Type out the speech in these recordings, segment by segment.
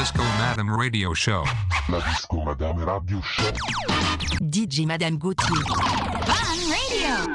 Disco Madame Radio Show. La Disco Madame Radio Show. DJ Madame Gauthier. Radio.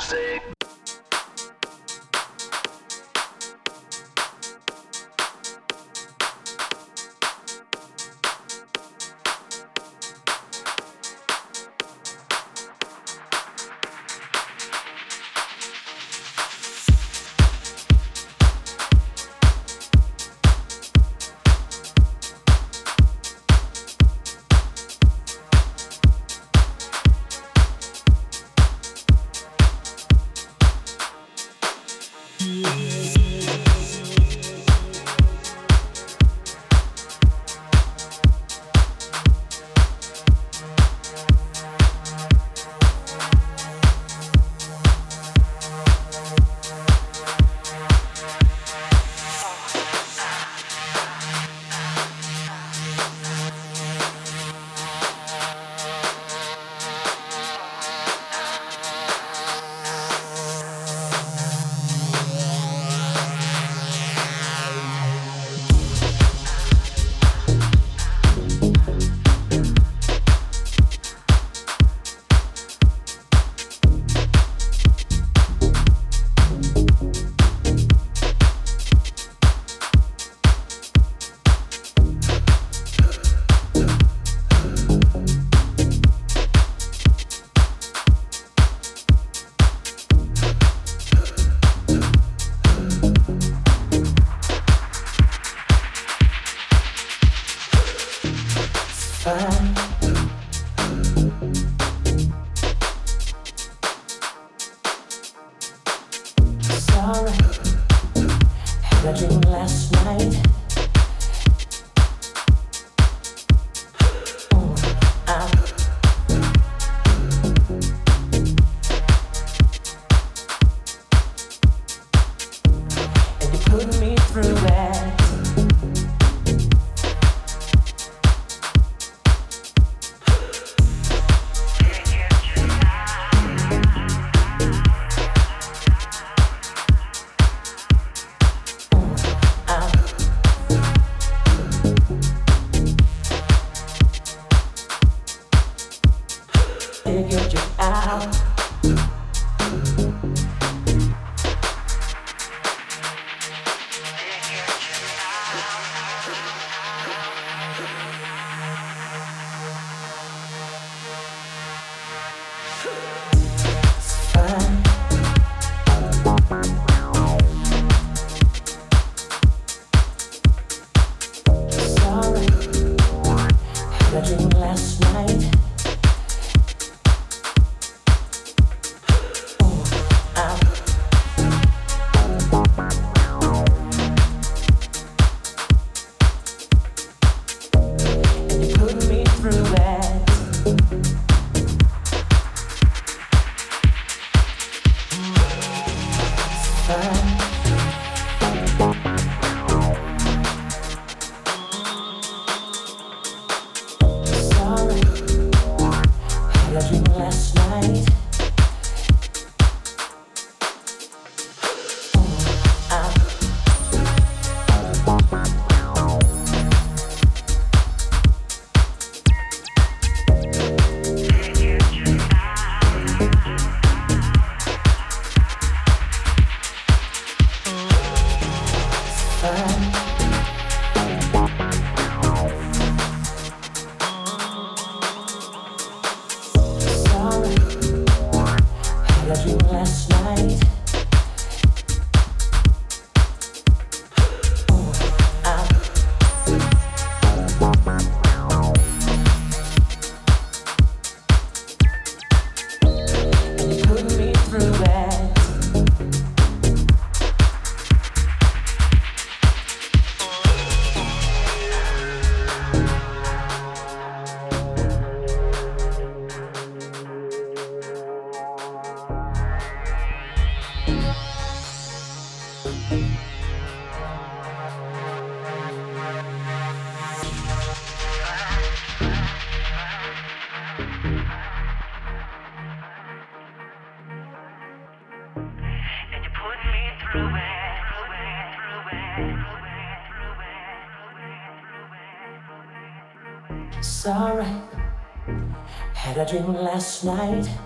night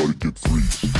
gotta get free.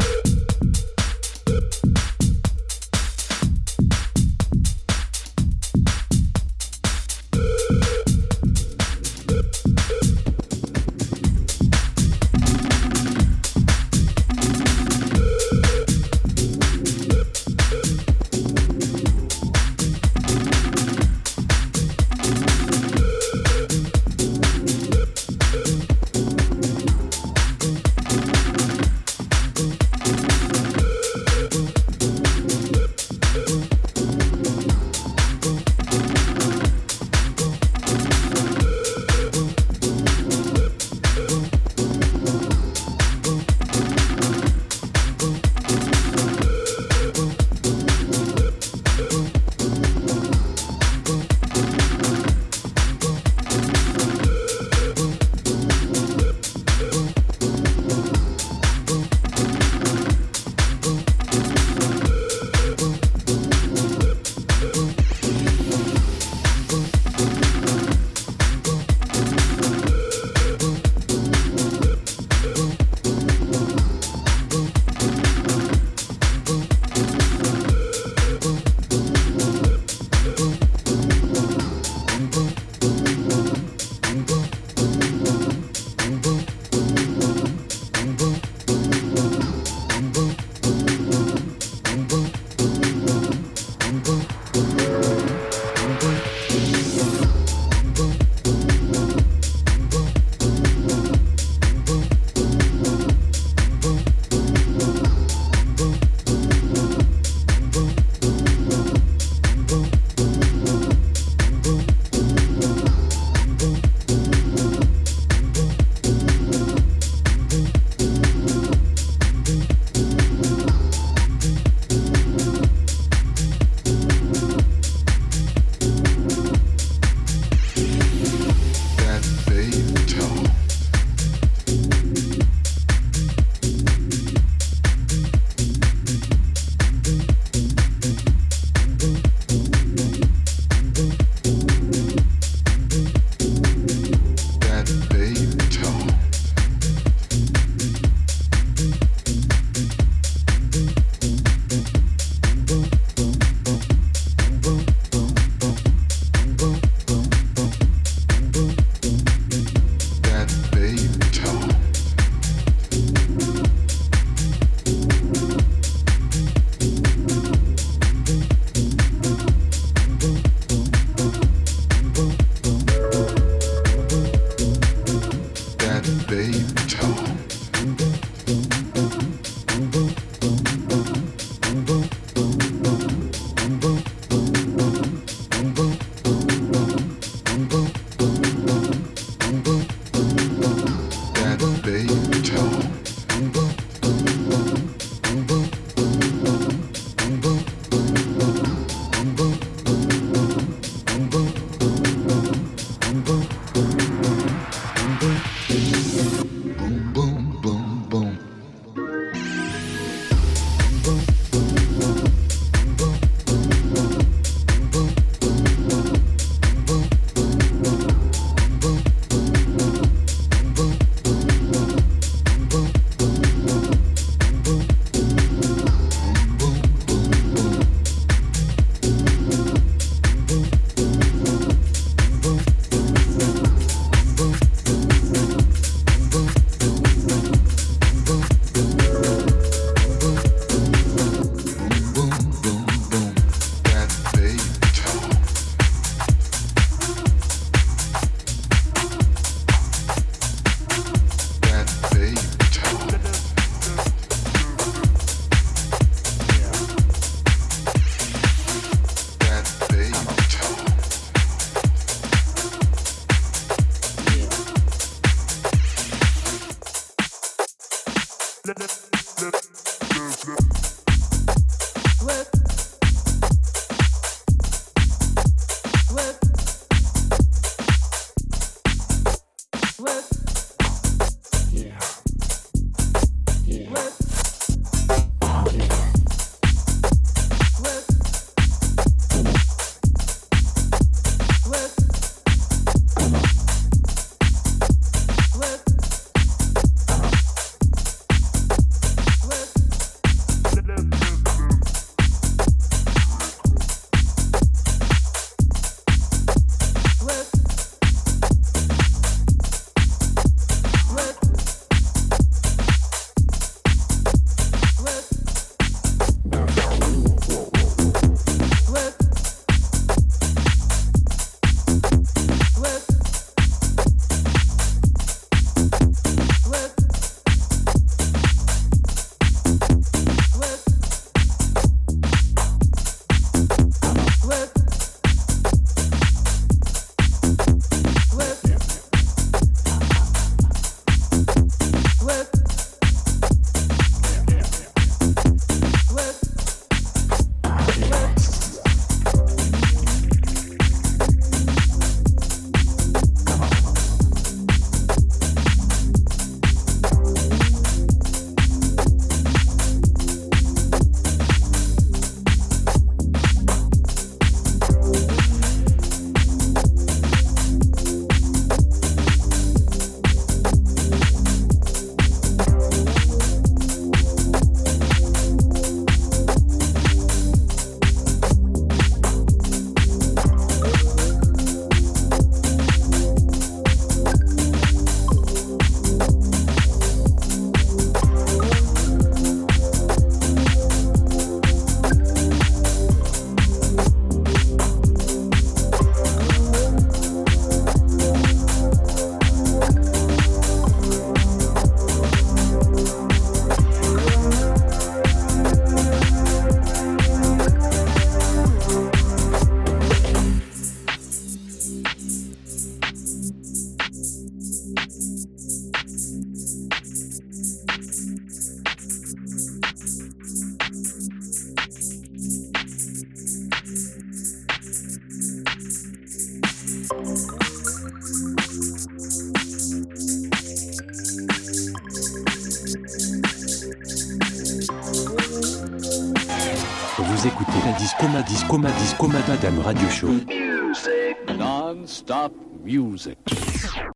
Madame Radio Show. Music. Non-stop music.